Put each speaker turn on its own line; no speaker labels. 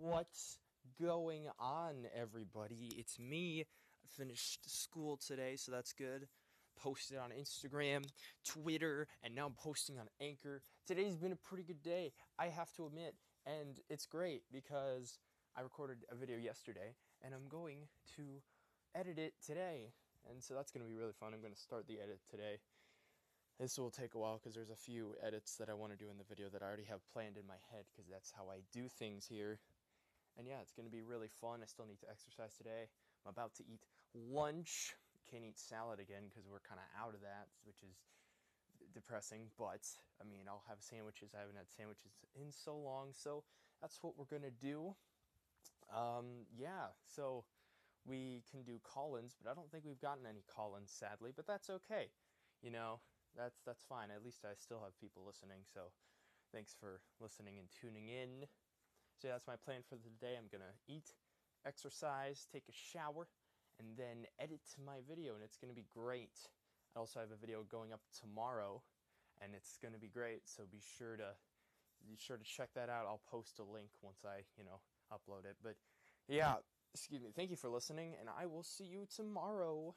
What's going on, everybody? It's me. I finished school today, so that's good. Posted on Instagram, Twitter, and now I'm posting on Anchor. Today's been a pretty good day, I have to admit, and it's great because I recorded a video yesterday and I'm going to edit it today. And so that's going to be really fun. I'm going to start the edit today. This will take a while because there's a few edits that I want to do in the video that I already have planned in my head because that's how I do things here. And yeah, it's going to be really fun. I still need to exercise today. I'm about to eat lunch. Can't eat salad again because we're kind of out of that, which is depressing. But I mean, I'll have sandwiches. I haven't had sandwiches in so long, so that's what we're going to do. Um, yeah, so we can do call-ins, but I don't think we've gotten any call-ins, sadly. But that's okay. You know, that's that's fine. At least I still have people listening. So thanks for listening and tuning in. So that's my plan for the day. I'm gonna eat, exercise, take a shower, and then edit my video, and it's gonna be great. I also have a video going up tomorrow, and it's gonna be great. So be sure to be sure to check that out. I'll post a link once I you know upload it. But yeah, excuse me. Thank you for listening, and I will see you tomorrow.